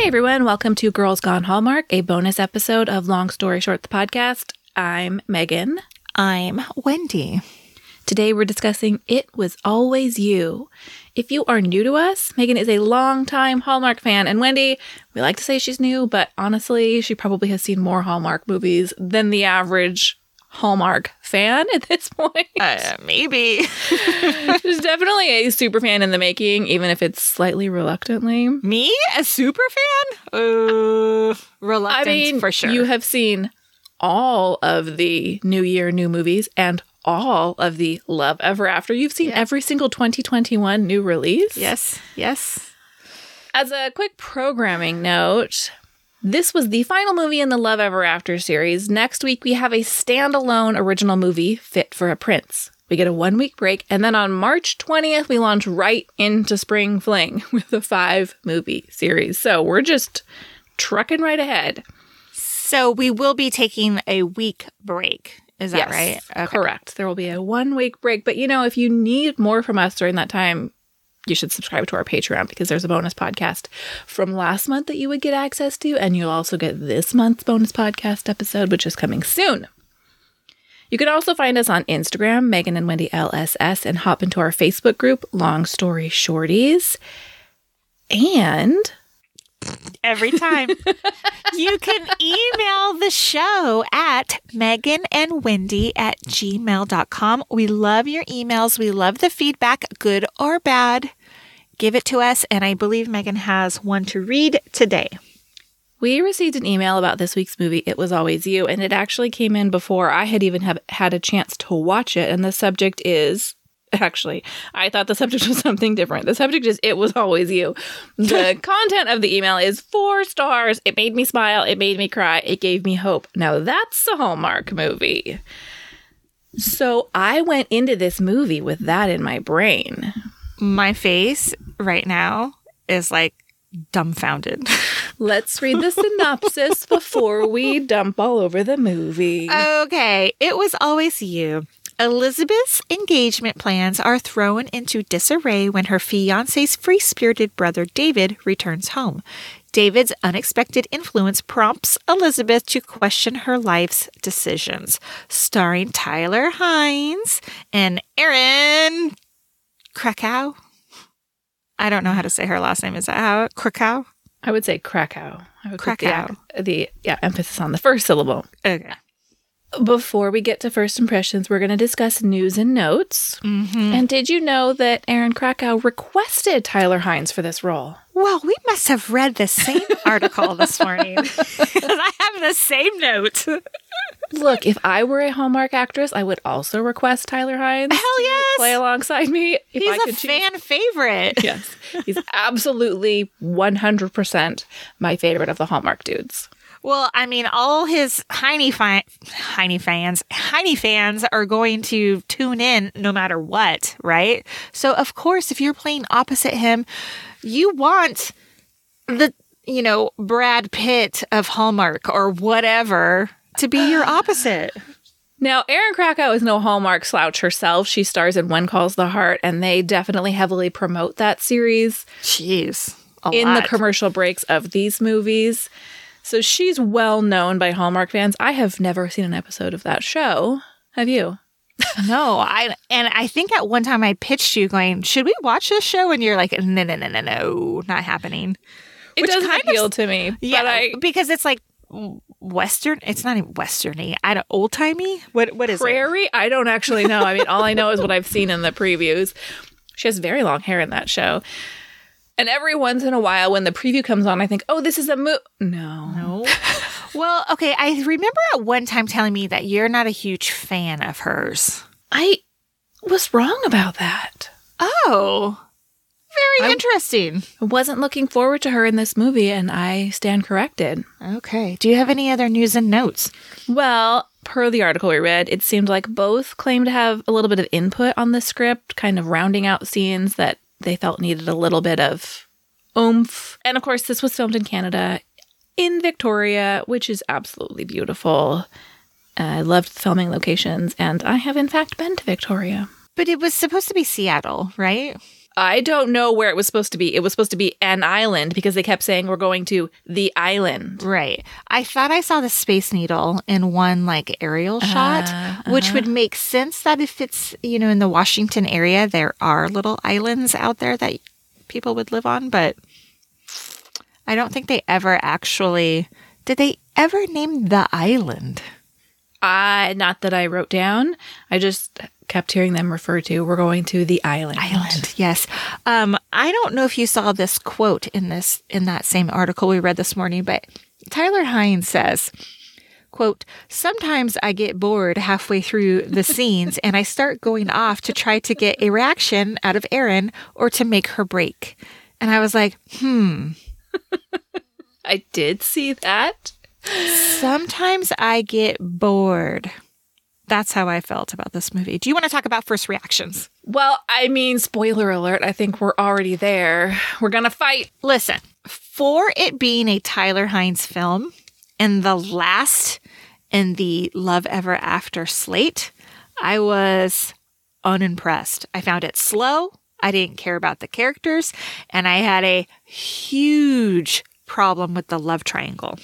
Hey everyone, welcome to Girls Gone Hallmark, a bonus episode of Long Story Short, the podcast. I'm Megan. I'm Wendy. Today we're discussing It Was Always You. If you are new to us, Megan is a longtime Hallmark fan, and Wendy, we like to say she's new, but honestly, she probably has seen more Hallmark movies than the average Hallmark fan at this point. Uh, maybe. She's definitely a super fan in the making, even if it's slightly reluctantly. Me, a super fan? Uh, reluctant I mean, for sure. you have seen all of the New Year new movies and all of the Love Ever After. You've seen Yeah. every single 2021 new release. yes, yes. As a quick programming note, this was the final movie in the Love Ever After series. Next week, we have a standalone original movie, Fit for a Prince. We get a one week break, and then on March 20th, we launch right into Spring Fling with a five movie series. So we're just trucking right ahead. So we will be taking a week break. Is that Yes, right? Okay. Correct. There will be a one week break. But you know, if you need more from us during that time, you should subscribe to our Patreon because there's a bonus podcast from last month that you would get access to. And you'll also get this month's bonus podcast episode, which is coming soon. You can also find us on Instagram, Megan and Wendy LSS, and hop into our Facebook group, Long Story Shorties. And Every time. you can email the show at Megan and Wendy at gmail.com. We love your emails. We love the feedback, good or bad. Give it to us. And I believe Megan has one to read today. We received an email about this week's movie, It Was Always You, and it actually came in before I had even have had a chance to watch it. And the subject is actually, I thought the subject was something different. The subject is It Was Always You. The content of the email is four stars. It made me smile. It made me cry. It gave me hope. Now that's a Hallmark movie. So I went into this movie with that in my brain. My face right now is like dumbfounded. Let's read the synopsis before we dump all over the movie. Okay, it was always you. Elizabeth's engagement plans are thrown into disarray when her fiance's free spirited brother David returns home. David's unexpected influence prompts Elizabeth to question her life's decisions. Starring Tyler Hynes and Erin Krakow. I don't know how to say her last name. Is that how? Krakow? I would say Krakow. I would Krakow. The, the yeah emphasis on the first syllable. Okay. Before we get to first impressions, we're going to discuss news and notes. Mm-hmm. And did you know that Erin Krakow requested Tyler Hynes for this role? Well, we must have read the same article this morning. 'Cause I have the same note. Look, if I were a Hallmark actress, I would also request Tyler Hynes Hell to yes! play alongside me. If I He's could a choose. fan favorite. Yes, he's absolutely one hundred percent my favorite of the Hallmark dudes. Well, I mean, all his Hynes, fi- Hynes fans, Hynes fans are going to tune in no matter what, right? So, of course, if you're playing opposite him, you want the, you know, Brad Pitt of Hallmark or whatever to be your opposite. Now, Erin Krakow is no Hallmark slouch herself. She stars in When Calls the Heart, and they definitely heavily promote that series Jeez. in the commercial breaks of these movies. So she's well known by Hallmark fans. I have never seen an episode of that show. Have you? No, I and I think at one time I pitched you going, should we watch this show? And you're like, no, no, no, no, no, not happening. It Which does kind of- appeal to me. Yeah, But I because it's like western. It's not even westerny. I don't old timey. What what is it? Prairie, I don't actually know. I mean, all I know is what I've seen in the previews. She has very long hair in that show. And every once in a while, when the preview comes on, I think, oh, this is a mo. No. No. well, okay. I remember at one time telling me that you're not a huge fan of hers. I was wrong about that. Oh, very I- interesting. I wasn't looking forward to her in this movie, and I stand corrected. Okay. Do you have any other news and notes? Well, per the article we read, it seemed like both claimed to have a little bit of input on the script, kind of rounding out scenes that they felt needed a little bit of oomph. And of course, this was filmed in Canada, in Victoria, which is absolutely beautiful. I loved filming locations, and I have in fact been to Victoria. But it was supposed to be Seattle, right? I don't know where it was supposed to be. It was supposed to be an island because they kept saying we're going to the island. Right. I thought I saw the Space Needle in one like aerial shot, Uh, which would make sense that if it's, you know, in the Washington area, there are little islands out there that people would live on, but I don't think they ever actually did they ever name the island? I not that I wrote down. I just kept hearing them refer to we're going to the island. Island, yes. Um, I don't know if you saw this quote in this in that same article we read this morning, but Tyler Hynes says, quote, sometimes I get bored halfway through the scenes and I start going off to try to get a reaction out of Erin or to make her break. And I was like, hmm, I did see that. sometimes I get bored. That's how I felt about this movie. Do you want to talk about first reactions? Well, I mean, spoiler alert, I think we're already there. We're going to fight. Listen, for it being a Tyler Hynes film and the last in the Love Ever After slate, I was unimpressed. I found it slow. I didn't care about the characters, and I had a huge problem with the love triangle.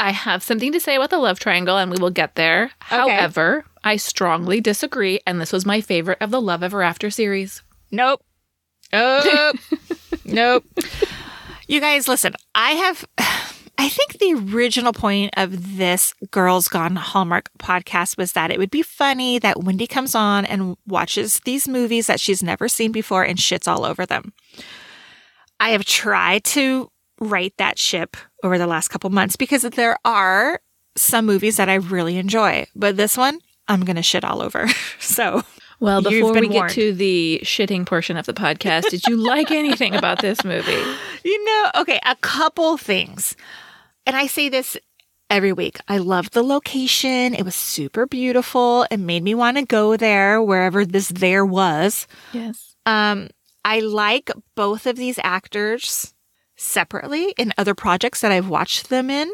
I have something to say about the love triangle and we will get there. However, I strongly disagree and this was my favorite of the Love Ever After series. Nope. Nope. nope. You guys, listen, I have. I think the original point of this Girls Gone Hallmark podcast was that it would be funny that Wendy comes on and watches these movies that she's never seen before and shits all over them. I have tried to right that ship over the last couple months because there are some movies that I really enjoy, but this one I'm going to shit all over. so, Well, before we get to the shitting portion of the podcast, did you like anything about this movie? You know, okay, a couple things. And I say this every week. I loved the location. It was super beautiful. It made me want to go there wherever this there was. Yes. Um, I like both of these actors separately in other projects that I've watched them in.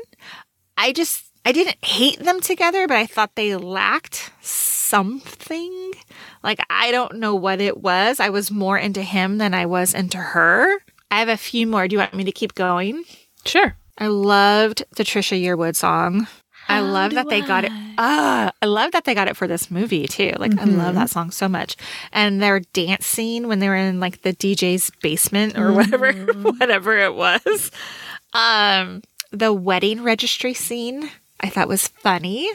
I just I didn't hate them together, but I thought they lacked something. Like I don't know what it was. I was more into him than I was into her. I have a few more. Do you want me to keep going? Sure. I loved the Trisha Yearwood song. I love that they got it. I? Ah, I love that they got it for this movie too. Like I love that song so much. And their dance scene when they were in like the DJ's basement or whatever, whatever it was. Um, the wedding registry scene I thought was funny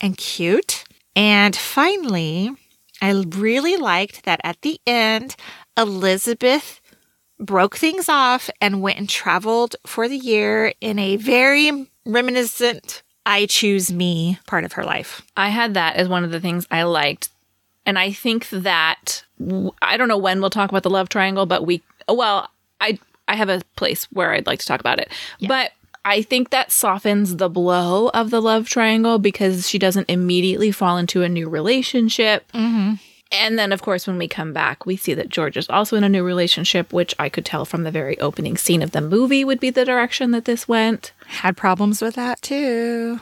and cute. And finally, I really liked that at the end, Elizabeth broke things off and went and traveled for the year in a very reminiscent I choose me part of her life. I had that as one of the things I liked. And I think that I don't know when we'll talk about the love triangle, but we well, I I have a place where I'd like to talk about it. But I think that softens the blow of the love triangle because she doesn't immediately fall into a new relationship. Mm-hmm. And then, of course, when we come back, we see that George is also in a new relationship, which I could tell from the very opening scene of the movie would be the direction that this went. Had problems with that too.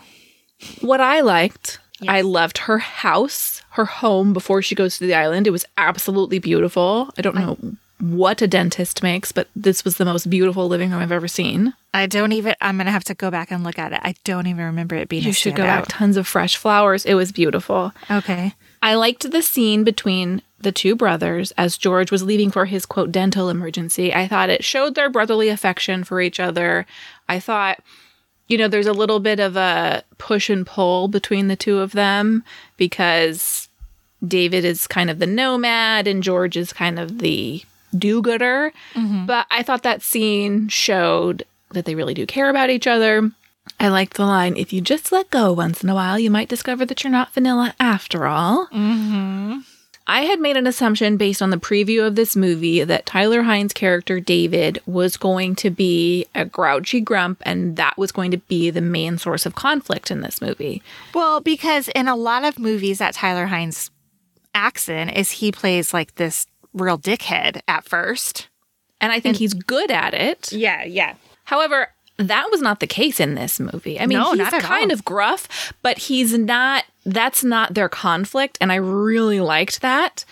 What I liked, Yes. I loved her house, her home before she goes to the island. It was absolutely beautiful. I don't know what a dentist makes, but this was the most beautiful living room I've ever seen. I don't even. I'm gonna have to go back and look at it. I don't even remember it being. You should go back. Tons of fresh flowers. It was beautiful. Okay. I liked the scene between the two brothers as George was leaving for his quote dental emergency. I thought it showed their brotherly affection for each other. I thought, you know, there's a little bit of a push and pull between the two of them because David is kind of the nomad and George is kind of the do gooder. Mm-hmm. But I thought that scene showed that they really do care about each other. I like the line if you just let go once in a while, you might discover that you're not vanilla after all. Mm-hmm. I had made an assumption based on the preview of this movie that Tyler Hynes' character David was going to be a grouchy grump and that was going to be the main source of conflict in this movie. Well, because in a lot of movies that Tyler Hynes acts in, is he plays like this real dickhead at first. And I think he's good at it. Yeah. Yeah. However, that was not the case in this movie. I mean, No, he's kind all. of gruff, but he's not, that's not their conflict. And I really liked that.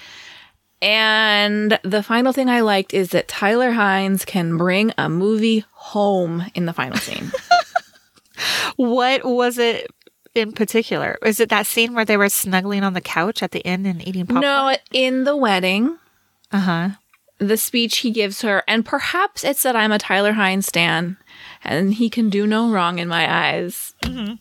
And the final thing I liked is that Tyler Hynes can bring a movie home in the final scene. What was it in particular? Is it that scene where they were snuggling on the couch at the end and eating popcorn? no, in the wedding, Uh huh. The speech he gives her, and perhaps it's that I'm a Tyler Hynes stan and he can do no wrong in my eyes. Mm-hmm.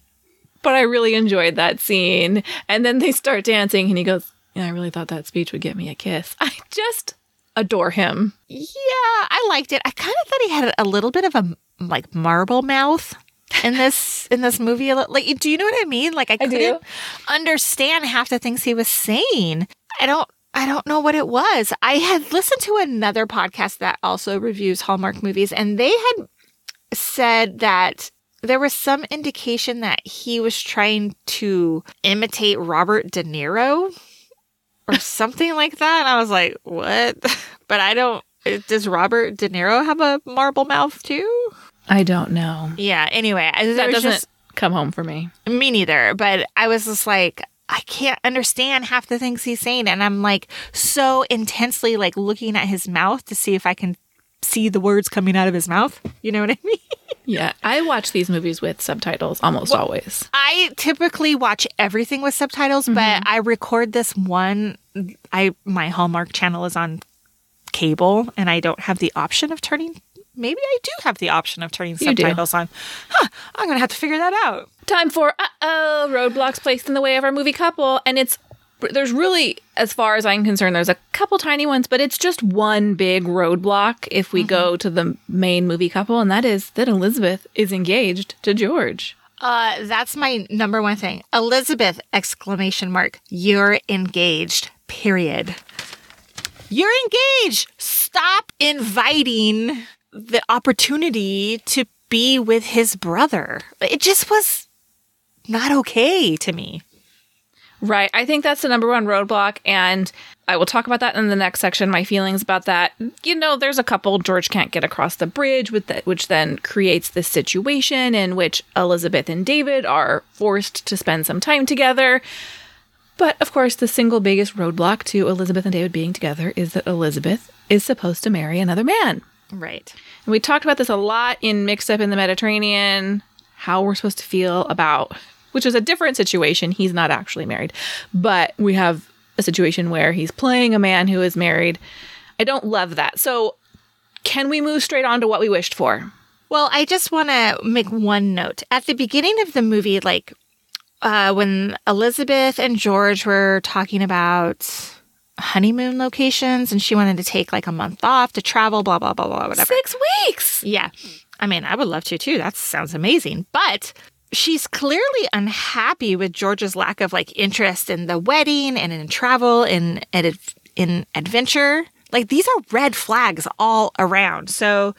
But I really enjoyed that scene. And then they start dancing, and he goes, Yeah, I really thought that speech would get me a kiss. I just adore him. Yeah, I liked it. I kind of thought he had a little bit of a like marble mouth in this in this movie. A li- Like, do you know what I mean? Like, I I couldn't understand half the things he was saying. I don't. I don't know what it was. I had listened to another podcast that also reviews Hallmark movies, and they had said that there was some indication that he was trying to imitate Robert De Niro or something like that. And I was like, what? But I don't. Does Robert De Niro have a marble mouth too? I don't know. Yeah. Anyway, That doesn't just come home for me. me neither. But I was just like, I can't understand half the things he's saying, and I'm like so intensely like looking at his mouth to see if I can see the words coming out of his mouth. You know what I mean? Yeah, I watch these movies with subtitles almost always. I typically watch everything with subtitles, but mm-hmm. I record this one. I my Hallmark channel is on cable, and I don't have the option of turning. Maybe I do have the option of turning You do. subtitles on. Huh, I'm gonna have to figure that out. Time for uh oh roadblocks placed in the way of our movie couple, and it's there's really, as far as I'm concerned, there's a couple tiny ones, but it's just one big roadblock if we go to the main movie couple, and that is that Elizabeth is engaged to George. Uh, that's my number one thing. Elizabeth! Exclamation mark. You're engaged. Period. You're engaged. Stop inviting the opportunity to be with his brother. It just was not okay to me. Right. I think that's the number one roadblock. And I will talk about that in the next section, my feelings about that. You know, there's a couple George can't get across the bridge, with which then creates this situation in which Elizabeth and David are forced to spend some time together. But of course, the single biggest roadblock to Elizabeth and David being together is that Elizabeth is supposed to marry another man. Right. And we talked about this a lot in Mixed Up in the Mediterranean, how we're supposed to feel about, which is a different situation. He's not actually married, but we have a situation where he's playing a man who is married. I don't love that. So, can we move straight on to what we wished for? Well, I just want to make one note. At the beginning of the movie, like uh, when Elizabeth and George were talking about honeymoon locations and she wanted to take like a month off to travel, blah, blah, blah, blah, whatever. Six weeks. Yeah. I mean, I would love to too. That sounds amazing. But she's clearly unhappy with George's lack of like interest in the wedding and in travel and in, in adventure. Like these are red flags all around. So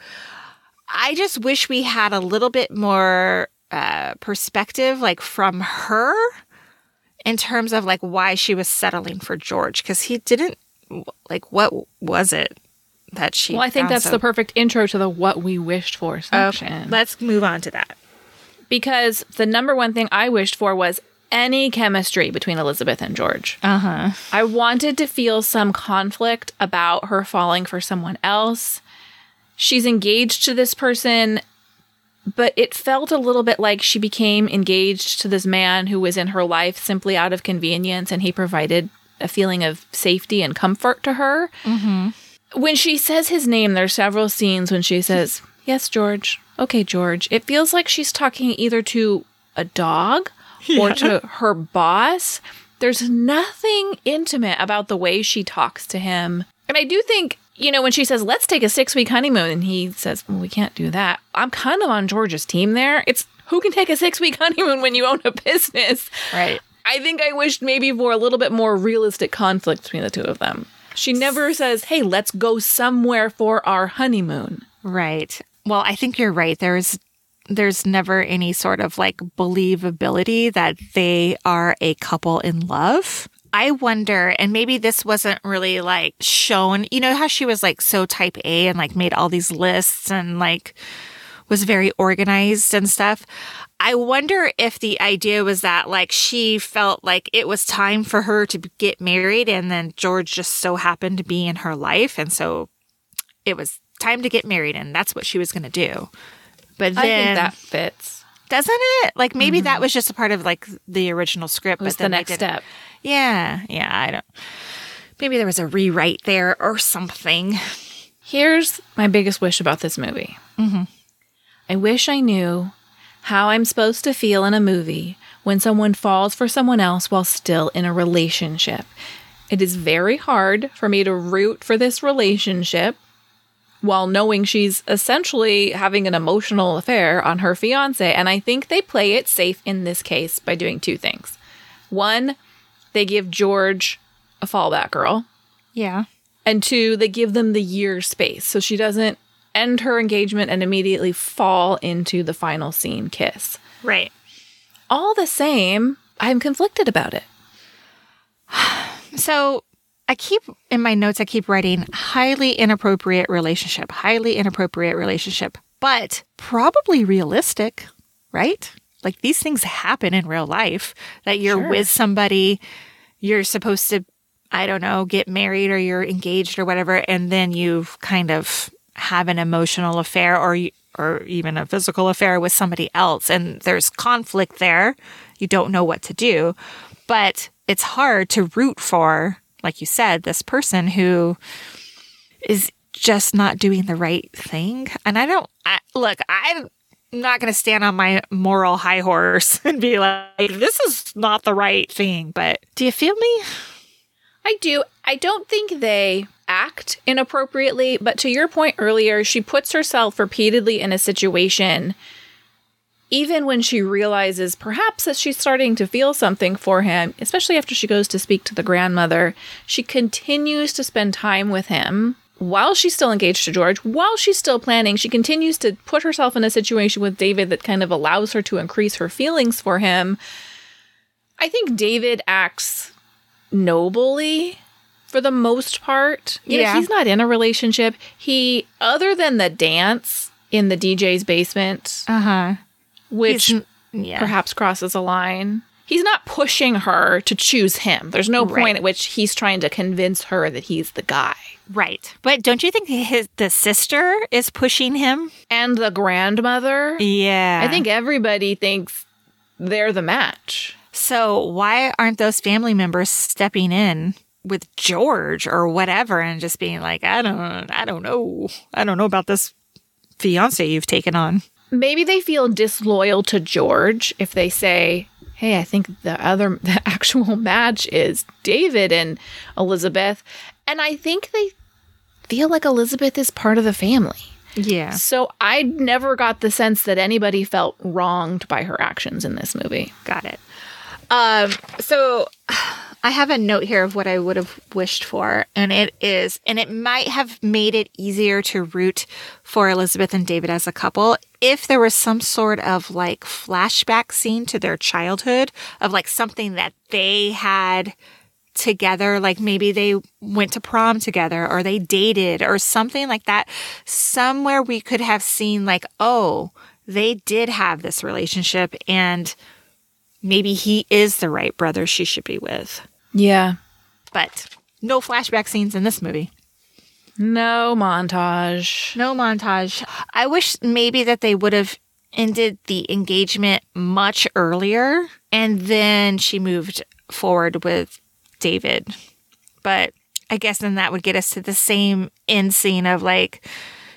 I just wish we had a little bit more uh, perspective, like from her, in terms of like why she was settling for George, because he didn't like what was it that she? Well, I think that's so- the perfect intro to the what we wished for section. Okay, let's move on to that. because the number one thing I wished for was any chemistry between Elizabeth and George. Uh huh. I wanted to feel some conflict about her falling for someone else. She's engaged to this person, but it felt a little bit like she became engaged to this man who was in her life simply out of convenience and he provided a feeling of safety and comfort to her. Mm-hmm. When she says his name, there's several scenes when she says, Yes, George. Okay, George. It feels like she's talking either to a dog or to her boss. There's nothing intimate about the way she talks to him. And I do think, you know, when she says, let's take a six week honeymoon, and he says, well, we can't do that. I'm kind of on George's team there. It's who can take a six week honeymoon when you own a business? Right. I think I wished maybe for a little bit more realistic conflict between the two of them. She never says, hey, let's go somewhere for our honeymoon. Right. Well, I think you're right. There's there's never any sort of like believability that they are a couple in love. I wonder, and maybe this wasn't really like shown, you know, how she was like so type A and like made all these lists and like was very organized and stuff. I wonder if the idea was that like she felt like it was time for her to get married and then George just so happened to be in her life and so it was time to get married and that's what she was going to do. But then I think that fits. doesn't it? Like maybe that mm-hmm. was just a part of like the original script, Was but the next step. Yeah, yeah, I don't. Maybe there was a rewrite there or something. Here's my biggest wish about this movie. Mm-hmm. I wish I knew how I'm supposed to feel in a movie when someone falls for someone else while still in a relationship. It is very hard for me to root for this relationship while knowing she's essentially having an emotional affair on her fiance. And I think they play it safe in this case by doing two things. One, they give George a fallback girl. Yeah. And two, they give them the year space so she doesn't end her engagement and immediately fall into the final scene kiss. Right. All the same, I'm conflicted about it. So I keep in my notes, I keep writing highly inappropriate relationship, highly inappropriate relationship, but probably realistic, right? Like these things happen in real life that you're Sure. with somebody, you're supposed to, I don't know, get married or you're engaged or whatever, and then you kind of have an emotional affair or you, or even a physical affair with somebody else and there's conflict there. You don't know what to do, but it's hard to root for, like you said, this person who is just not doing the right thing. And I don't, I, look, I'm not going to stand on my moral high horse and be like, this is not the right thing. But do you feel me? I do. I don't think they act inappropriately, but to your point earlier, she puts herself repeatedly in a situation, even when she realizes perhaps that she's starting to feel something for him, especially after she goes to speak to the grandmother. She continues to spend time with him while she's still engaged to George, while she's still planning. She continues to put herself in a situation with David that kind of allows her to increase her feelings for him. I think David acts nobly for the most part. You know, Yeah. he's not in a relationship. He, other than the dance in the DJ's basement, Uh huh. which yeah. perhaps crosses a line. He's not pushing her to choose him. There's no Right. point at which he's trying to convince her that he's the guy. Right. But don't you think his the sister is pushing him? And the grandmother, Yeah. I think everybody thinks they're the match. so. Why aren't those family members stepping in with George or whatever and just being like, I don't, I don't know, I don't know about this fiance you've taken on. maybe they feel disloyal to George if they say, "Hey, I think the other the actual match is David and Elizabeth." And I think they feel like Elizabeth is part of the family. Yeah. So I never got the sense that anybody felt wronged by her actions in this movie. Got it. Um, so I have a note here of what I would have wished for, and it is, and it might have made it easier to root for Elizabeth and David as a couple if there was some sort of like flashback scene to their childhood of like something that they had together like maybe they went to prom together or they dated or something like that somewhere we could have seen like oh they did have this relationship and maybe he is the right brother she should be with. Yeah. But no flashback scenes in this movie. No montage. No montage. I wish maybe that they would have ended the engagement much earlier and then she moved forward with David. But I guess then that would get us to the same end scene of like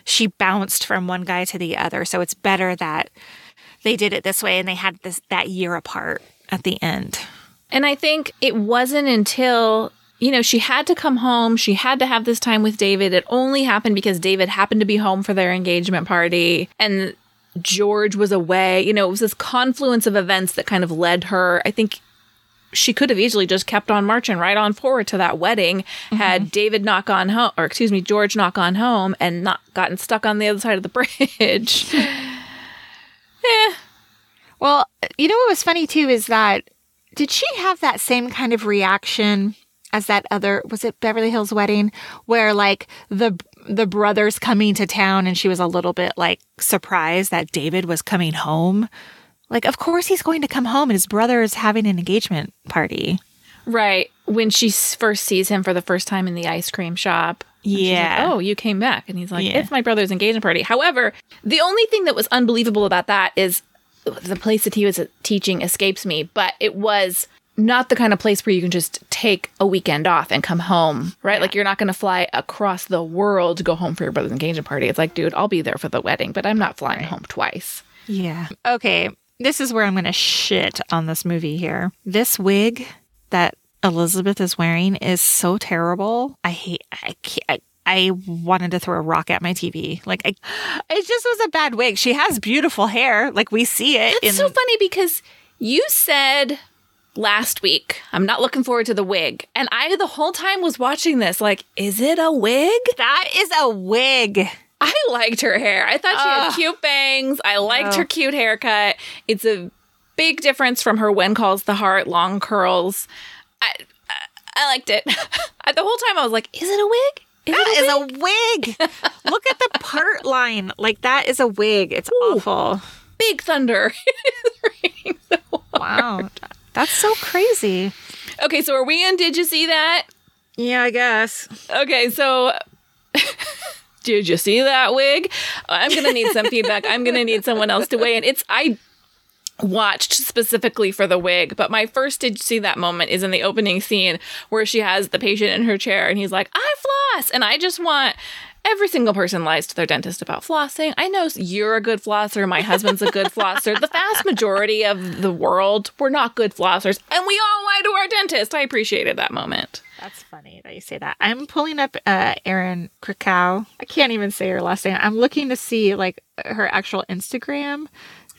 she bounced from one guy to the other. So it's better that they did it this way and they had this that year apart at the end. And I think it wasn't until, you know, she had to come home, she had to have this time with David. It only happened because David happened to be home for their engagement party and George was away. You know, it was this confluence of events that kind of led her. I think she could have easily just kept on marching right on forward to that wedding had David not gone home, or excuse me, George not gone home and not gotten stuck on the other side of the bridge. eh, Well, you know what was funny too is that did she have that same kind of reaction as that other was it Beverly Hills Wedding where like the the brothers coming to town and she was a little bit like surprised that David was coming home. Like of course he's going to come home and his brother is having an engagement party. Right. When she first sees him for the first time in the ice cream shop. she's like, Yeah. oh, you came back. And he's like, Yeah. it's my brother's engagement party. However, the only thing that was unbelievable about that is the place that he was teaching escapes me, but it was not the kind of place where you can just take a weekend off and come home, right? Like you're not going to fly across the world to go home for your brother's engagement party. It's like, dude, I'll be there for the wedding, but I'm not flying home twice. Yeah. Okay. This is where I'm going to shit on this movie here. This wig that Elizabeth is wearing is so terrible. I hate, I can't. I, I wanted to throw a rock at my TV. Like, I, it just was a bad wig. She has beautiful hair. Like, we see it. It's so funny because you said last week, I'm not looking forward to the wig. And I, the whole time, was watching this like, is it a wig? that is a wig. I liked her hair. I thought she had Ugh. cute bangs. I liked No. her cute haircut. It's a big difference from her when calls the heart long curls. I, I, I liked it. the whole time I was like, is it a wig? Is That is a wig. Look at the part line. Like, that is a wig. It's awful. big thunder? Wow. That's so crazy. okay, so are we in? Did you see that? Yeah, I guess. Okay, so did you see that wig? I'm gonna need some feedback. I'm gonna need someone else to weigh in. It's I watched specifically for the wig, but my first did see that moment is in the opening scene where she has the patient in her chair and he's like, I floss, and I just want Every single person lies to their dentist about flossing. I know you're a good flosser. My husband's a good flosser. The vast majority of the world, we're not good flossers. And we all lie to our dentist. I appreciated that moment. That's funny that you say that. I'm pulling up uh, Erin Krakow. I can't even say her last name. I'm looking to see like her actual Instagram.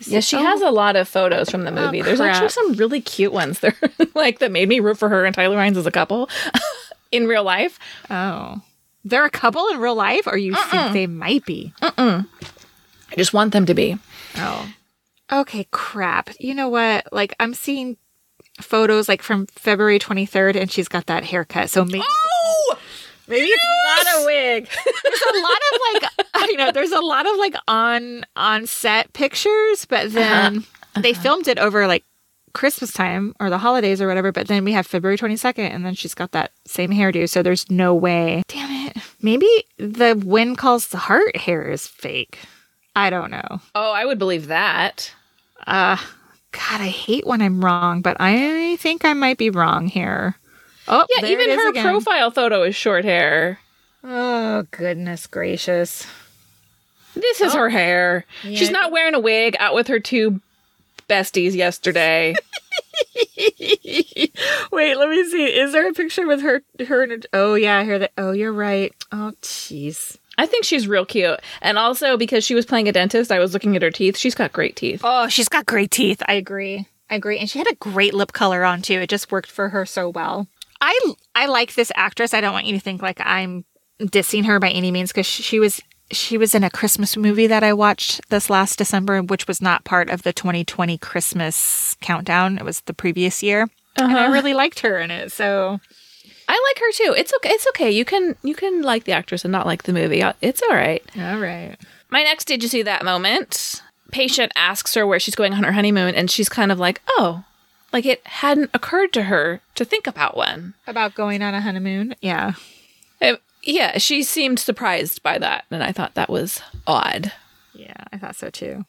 Yeah, she Oh, has a lot of photos from the oh, movie. There's actually some really cute ones there, like that made me root for her and Tyler Hynes as a couple in real life. Oh, they're a couple in real life, or you think they might be? I just want them to be. Oh, okay. Crap. You know what? Like I'm seeing photos like from February 23rd, and she's got that haircut. So maybe Oh, maybe it's not a wig. There's a lot of like you know, there's a lot of like on on set pictures, but then they filmed it over like Christmas time or the holidays or whatever. But then we have February 22nd, and then she's got that same hairdo. So there's no way. Damn it. Maybe the when calls the heart hair is fake. I don't know. oh, I would believe that. Uh, God, I hate when I'm wrong, but I think I might be wrong here. Oh, Yeah, even her again. profile photo is short hair. Oh, goodness gracious. This is her oh. hair. She's not wearing a wig. Out with her two besties yesterday. Wait, let me see. Is there a picture with her? Her? And oh yeah, here. That. Oh, you're right. Oh, jeez. I think she's real cute, and also because she was playing a dentist, I was looking at her teeth. She's got great teeth. Oh, she's got great teeth. I agree. I agree. And she had a great lip color on too. It just worked for her so well. I I like this actress. I don't want you to think like I'm dissing her by any means because she was she was in a Christmas movie that I watched this last December, which was not part of the 2020 Christmas countdown. It was the previous year, and I really liked her in it. So I like her too. It's okay. It's okay. You can you can like the actress and not like the movie. Uh, It's all right. all right. My next did you see that moment? Patient asks her where she's going on her honeymoon, and she's kind of like, "Oh, like it hadn't occurred to her to think about one." About going on a honeymoon. Yeah. Uh, yeah, she seemed surprised by that, and I thought that was odd. Yeah, I thought so too.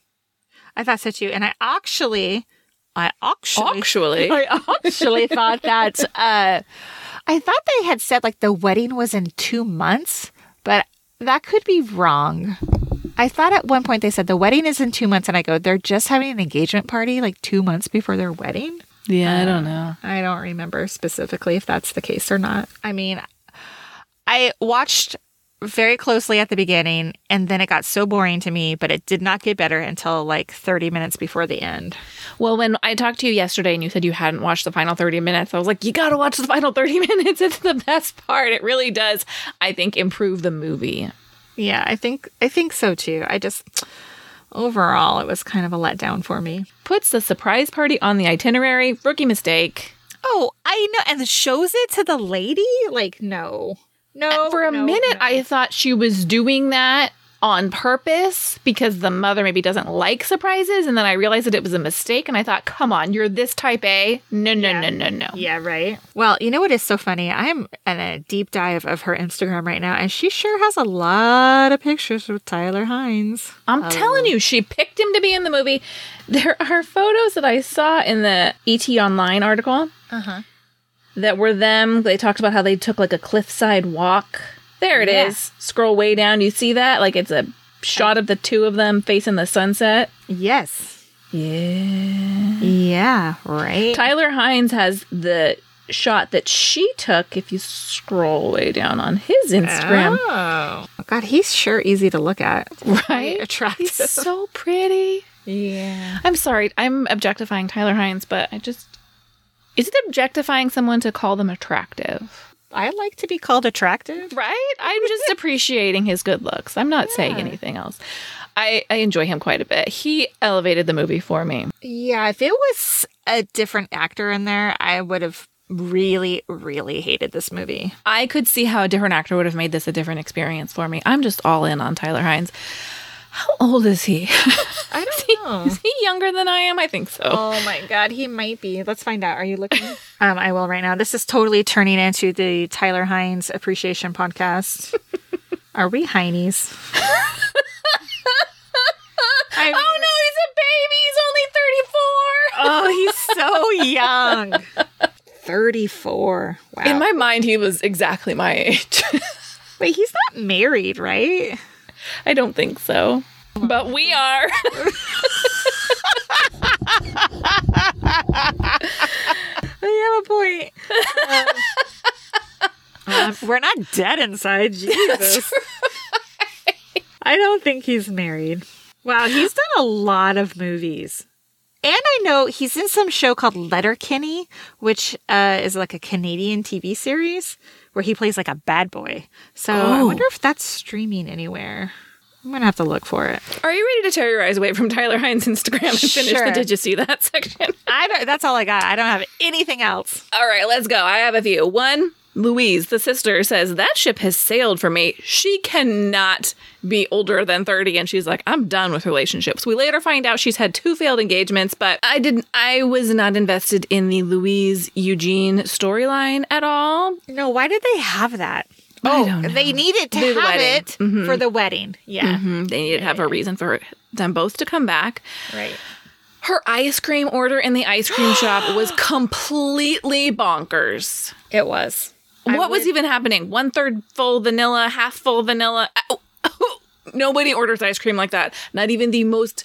I thought so too. And I actually, I actually, Actually, I actually thought that, uh, I thought they had said like the wedding was in two months, but that could be wrong. I thought at one point they said the wedding is in two months, and I go, they're just having an engagement party like two months before their wedding. Yeah, I don't um, know. I don't remember specifically if that's the case or not. I mean, I watched very closely at the beginning and then it got so boring to me, but it did not get better until like 30 minutes before the end. Well, when I talked to you yesterday and you said you hadn't watched the final 30 minutes, I was like, you got to watch the final 30 minutes. It's the best part. It really does, I think, improve the movie. Yeah, I think I think so too. I just overall it was kind of a letdown for me. Puts the surprise party on the itinerary. Rookie mistake. Oh, I know. And shows it to the lady? Like, no. No. For a no, minute, no. I thought she was doing that on purpose because the mother maybe doesn't like surprises. And then I realized that it was a mistake. And I thought, come on, you're this type A. No, no, Yeah. no, no, no. Yeah, right. Well, you know what is so funny? I'm in a deep dive of her Instagram right now, and she sure has a lot of pictures with Tyler Hynes. I'm Oh. telling you, she picked him to be in the movie. There are photos that I saw in the ET Online article Uh huh. that were them. They talked about how they took like a cliffside walk. There it is. Yeah. Scroll way down. You see that? Like it's a shot of the two of them facing the sunset. Yes. Yeah. Yeah, right. Tyler Hynes has the shot that she took if you scroll way down on his Instagram. Oh. God, he's sure easy to look at. Right? Attractive. He's so pretty. yeah. I'm sorry, I'm objectifying Tyler Hynes, but I just. Is it objectifying someone to call them attractive? I like to be called attractive. Right? I'm just appreciating his good looks. I'm not saying anything else. I, I enjoy him quite a bit. He elevated the movie for me. Yeah, if it was a different actor in there, I would have really, really hated this movie. I could see how a different actor would have made this a different experience for me. I'm just all in on Tyler Hynes. How old is he? I is, he don't know. is he younger than I am? I think so. Oh my god, he might be. Let's find out. Are you looking? um, I will right now. This is totally turning into the Tyler Hynes appreciation podcast. Are we Hynies? I oh no, he's a baby. He's only 34. Oh, he's so young. 34. Wow. In my mind, he was exactly my age. Wait, he's not married, right? I don't think so. But we are. I have a point. Um, we're not dead inside. Jesus. I don't think he's married. Wow, he's done a lot of movies. And I know he's in some show called Letterkenny, which uh, is like a Canadian TV series where he plays like a bad boy. So I Oh. wonder if that's streaming anywhere. I'm gonna have to look for it. Are you ready to tear your eyes away from Tyler Hynes' Instagram and finish Sure. the Did You See That section? I don't, that's all I got. I don't have anything else. All right, let's go. I have a few. One, Louise, the sister, says, That ship has sailed for me. She cannot be older than 30. And she's like, I'm done with relationships. We later find out she's had two failed engagements, but I didn't, I was not invested in the Louise Eugene storyline at all. No, why did they have that? Know. They needed to The have wedding. it for the wedding. Yeah. Mhm, They needed to have a reason for them both to come back. Right. Her ice cream order in the ice cream shop was completely bonkers. It was. I what was even happening? One third full vanilla, half full vanilla. Ow. Oh, nobody orders ice cream like that. Not even the most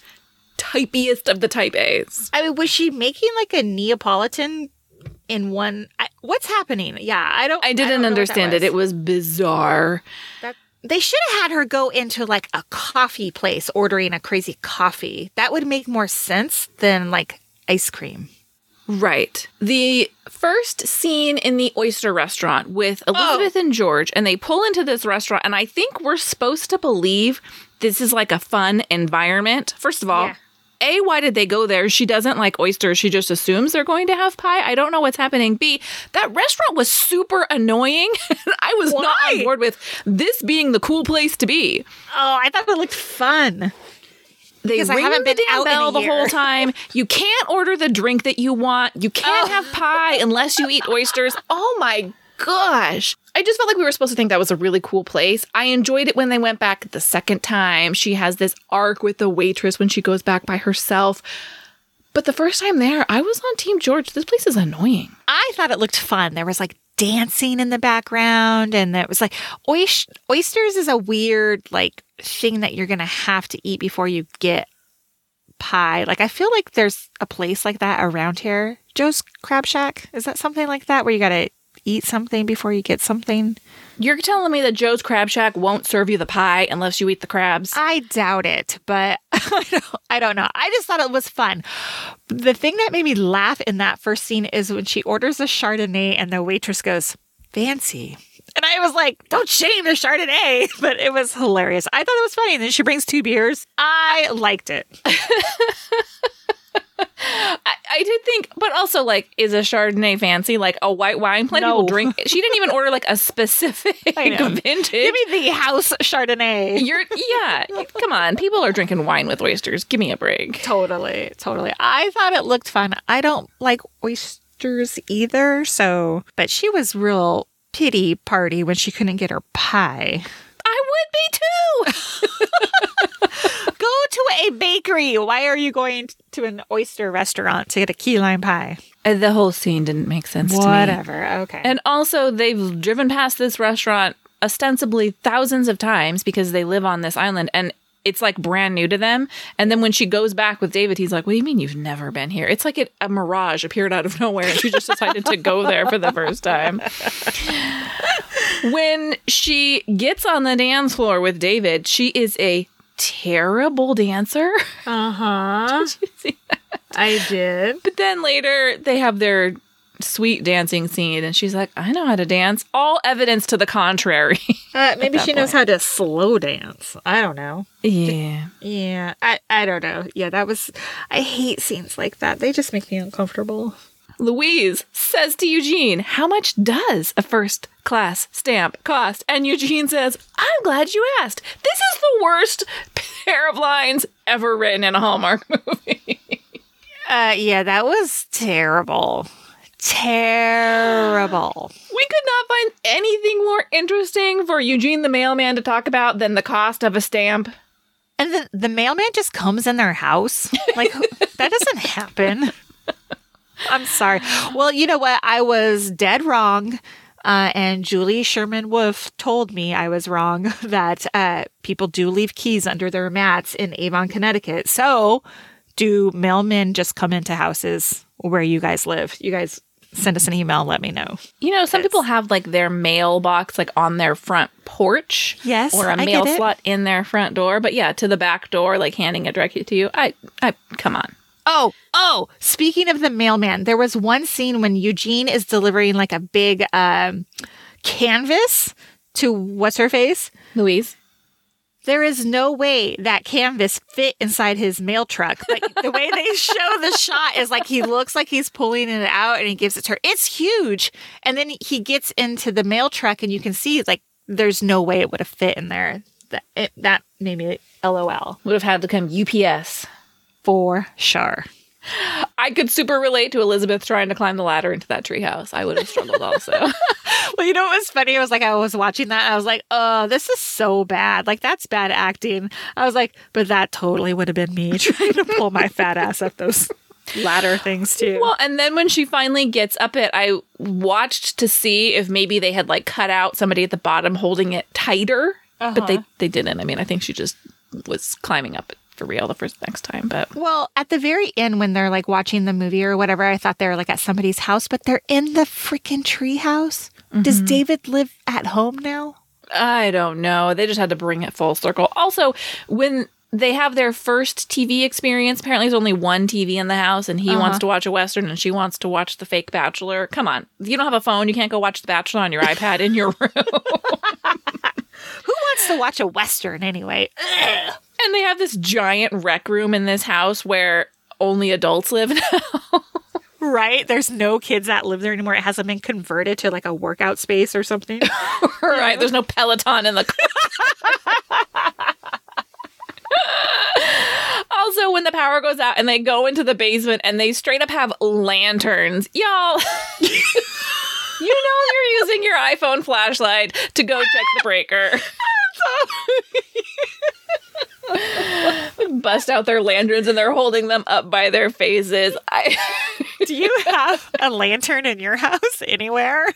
typiest of the type A's. I mean, was she making like a Neapolitan in one? I, what's happening? Yeah, I don't. I didn't that understand it. It was bizarre. That- they should have had her go into like a coffee place ordering a crazy coffee. That would make more sense than like ice cream. Right. The first scene in the oyster restaurant with Elizabeth oh. and George, and they pull into this restaurant, and I think we're supposed to believe this is like a fun environment. First of all, Yeah. A, why did they go there? She doesn't like oysters. She just assumes they're going to have pie. I don't know what's happening. B, that restaurant was super annoying. I was not on board with this being the cool place to be. Oh, I thought it looked fun. They Because I ring haven't the been damn out bell the whole time. You can't order the drink that you want. You can't Oh. have pie unless you eat oysters. Oh my gosh. I just felt like we were supposed to think that was a really cool place. I enjoyed it when they went back the second time. She has this arc with the waitress when she goes back by herself. But the first time there, I was on Team George. This place is annoying. I thought it looked fun. There was like dancing in the background, and it was like oys- oysters is a weird like thing that you're gonna have to eat before you get pie. Like I feel like there's a place like that around here. Joe's Crab Shack is that something like that where you gotta eat something before you get something? You're telling me that Joe's Crab Shack won't serve you the pie unless you eat the crabs? I doubt it, but I don't, I don't know. I just thought it was fun. The thing that made me laugh in that first scene is when she orders a Chardonnay and the waitress goes, fancy. And I was like, don't shame the Chardonnay. But it was hilarious. I thought it was funny. And then she brings two beers. I liked it. I, I did think, but also like, is a Chardonnay fancy? Like a white wine? Plenty No. people drink. She didn't even order like a specific vintage. Give me the house Chardonnay. You're yeah. Come on, people are drinking wine with oysters. Give me a break. Totally, totally. I thought it looked fun. I don't like oysters either, so but she was real pity party when she couldn't get her pie. I would be too. A bakery. Why are you going to an oyster restaurant to get a key lime pie? Uh, the whole scene didn't make sense to me. Whatever. Okay. And also, they've driven past this restaurant ostensibly thousands of times because they live on this island and it's like brand new to them. And then when she goes back with David, he's like, What do you mean you've never been here? It's like it, a mirage appeared out of nowhere and she just decided to go there for the first time. when she gets on the dance floor with David, she is a terrible dancer. uh huh. I did. But then later they have their sweet dancing scene and she's like, I know how to dance. All evidence to the contrary. Uh, maybe she knows how to slow dance. I don't know. yeah. Yeah, I, I don't know. Yeah, that was. I hate scenes like that. They just make me uncomfortable. Louise says to Eugene, How much does a first class stamp cost? And Eugene says, I'm glad you asked. This is the worst pair of lines ever written in a Hallmark movie. Uh, yeah, that was terrible. Terrible. We could not find anything more interesting for Eugene the mailman to talk about than the cost of a stamp. And the, the mailman just comes in their house. Like, that doesn't happen. I'm sorry. Well, you know what? I was dead wrong. Uh, and Julie Sherman Wolf told me I was wrong that uh, people do leave keys under their mats in Avon, Connecticut. So, do mailmen just come into houses where you guys live? You guys send us an email and let me know. You know, some people have like their mailbox like on their front porch. Yes, Or a mail slot in their front door. But yeah, to the back door, like handing it directly to you. I I come on. Oh, oh, speaking of the mailman, there was one scene when Eugene is delivering like a big um, canvas to what's her face. Louise. There is no way that canvas fit inside his mail truck. Like the way they show the shot is like he looks like he's pulling it out and he gives it to her. It's huge. And then he gets into the mail truck and you can see like there's no way it would have fit in there. That it, that made me LOL Would have had to come UPS. For sure. I could super relate to Elizabeth trying to climb the ladder into that treehouse. I would have struggled also. Well, you know what was funny? I was like, I was watching that. And I was like, oh, this is so bad. Like, that's bad acting. I was like, but that totally would have been me trying to pull my fat ass up those ladder things, too. well, and then when she finally gets up it, I watched to see if maybe they had like cut out somebody at the bottom holding it tighter, but they uh-huh. they didn't. I mean, I think she just was climbing up it for real the first next time, but well, at the very end, when they're like watching the movie or whatever, I thought they were like at somebody's house, but they're in the freaking tree house. Does mm-hmm. David live at home now? I don't know. They just had to bring it full circle. Also, when they have their first TV experience, apparently there's only one TV in the house, and he uh-huh. wants to watch a Western and she wants to watch The Fake Bachelor. Come on. You don't have a phone, you can't go watch The Bachelor on your iPad in your room. Who wants to watch a Western anyway? and they have this giant rec room in this house where only adults live now. Right? There's no kids that live there anymore. It hasn't been converted to like a workout space or something. right. There's no Peloton in the Also, when the power goes out and they go into the basement and they straight up have lanterns, y'all, you know you're using your iPhone flashlight to go check the breaker. Bust out their lanterns and they're holding them up by their faces. I, Do you have a lantern in your house anywhere?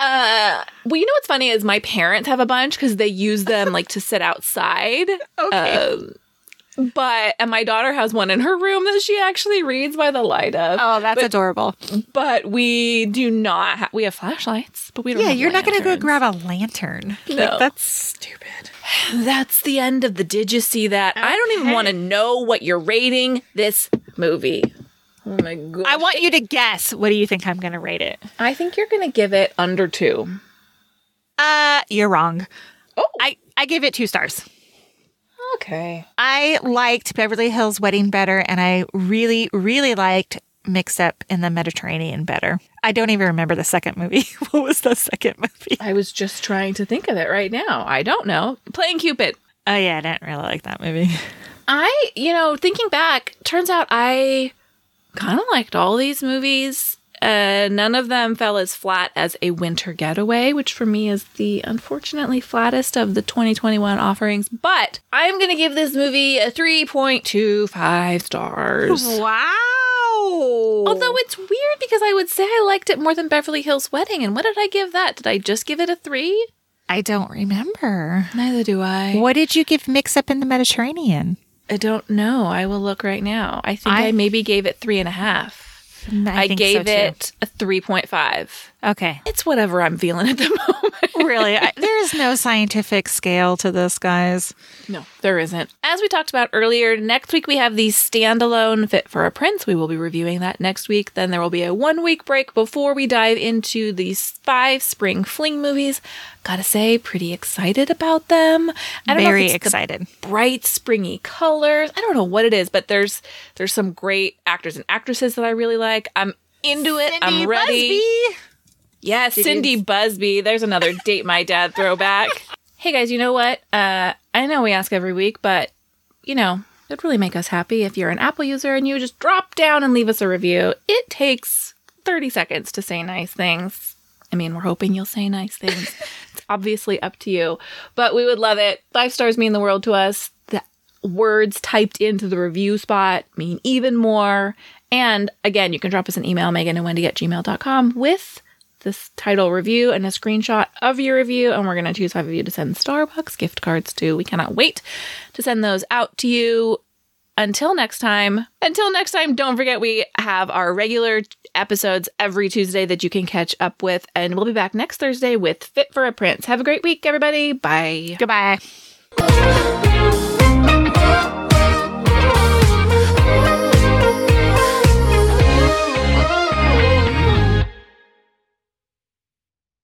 uh, well, you know what's funny is my parents have a bunch because they use them like to sit outside. Okay. Um, but and my daughter has one in her room that she actually reads by the light of. oh, that's adorable. But we do not. Ha- we have flashlights, but we don't. Yeah, you're not going to go grab a lantern. No. Like, that's stupid. That's the end of the. Did you see that? I don't even want to know what you're rating this movie. Oh my god! I want you to guess. What do you think I'm going to rate it? I think you're gonna give it under two. Uh, you're wrong. Oh, I I give it two stars. Okay. I liked Beverly Hills Wedding better, and I really, really liked Mix Up in the Mediterranean better. I don't even remember the second movie. what was the second movie? I was just trying to think of it right now. I don't know. Playing Cupid. Oh, yeah, I didn't really like that movie. I, you know, thinking back, turns out I kind of liked all these movies. Uh, none of them fell as flat as A Winter Getaway, which for me is the unfortunately flattest of the 2021 offerings. But I'm going to give this movie a 3.25 stars. Wow. Oh. Although it's weird because I would say I liked it more than Beverly Hills Wedding. And what did I give that? Did I just give it a three? I don't remember. Neither do I. What did you give Mix Up in the Mediterranean? I don't know. I will look right now. I think I, I- maybe gave it three and a half. I, so, gave too. it a 3.5. Okay. It's whatever I'm feeling at the moment. really, I, there is no scientific scale to this, guys. no, there isn't. As we talked about earlier, next week we have the standalone Fit for a Prince. We will be reviewing that next week. Then there will be a one week break before we dive into these five spring fling movies. Gotta say, pretty excited about them. I don't Very know if it's the excited. bright springy colors. I don't know what it is, but there's there's some great actors and actresses that I really like. I'm into it. I'm ready. Yes, Cindy Busby. There's another date my dad throwback. hey guys, you know what? Uh, I know we ask every week, but you know, it'd really make us happy if you're an Apple user and you just drop down and leave us a review. It takes 30 seconds to say nice things. I mean, we're hoping you'll say nice things. it's obviously up to you, but we would love it. Five stars mean the world to us. The words typed into the review spot mean even more. And again, you can drop us an email, Megan and Wendy at gmail.com with this title review and a screenshot of your review. And we're going to choose five of you to send Starbucks gift cards to. We cannot wait to send those out to you. Until next time, until next time, don't forget we have our regular episodes every Tuesday that you can catch up with. And we'll be back next Thursday with Fit for a Prince. Have a great week, everybody. Bye. Goodbye.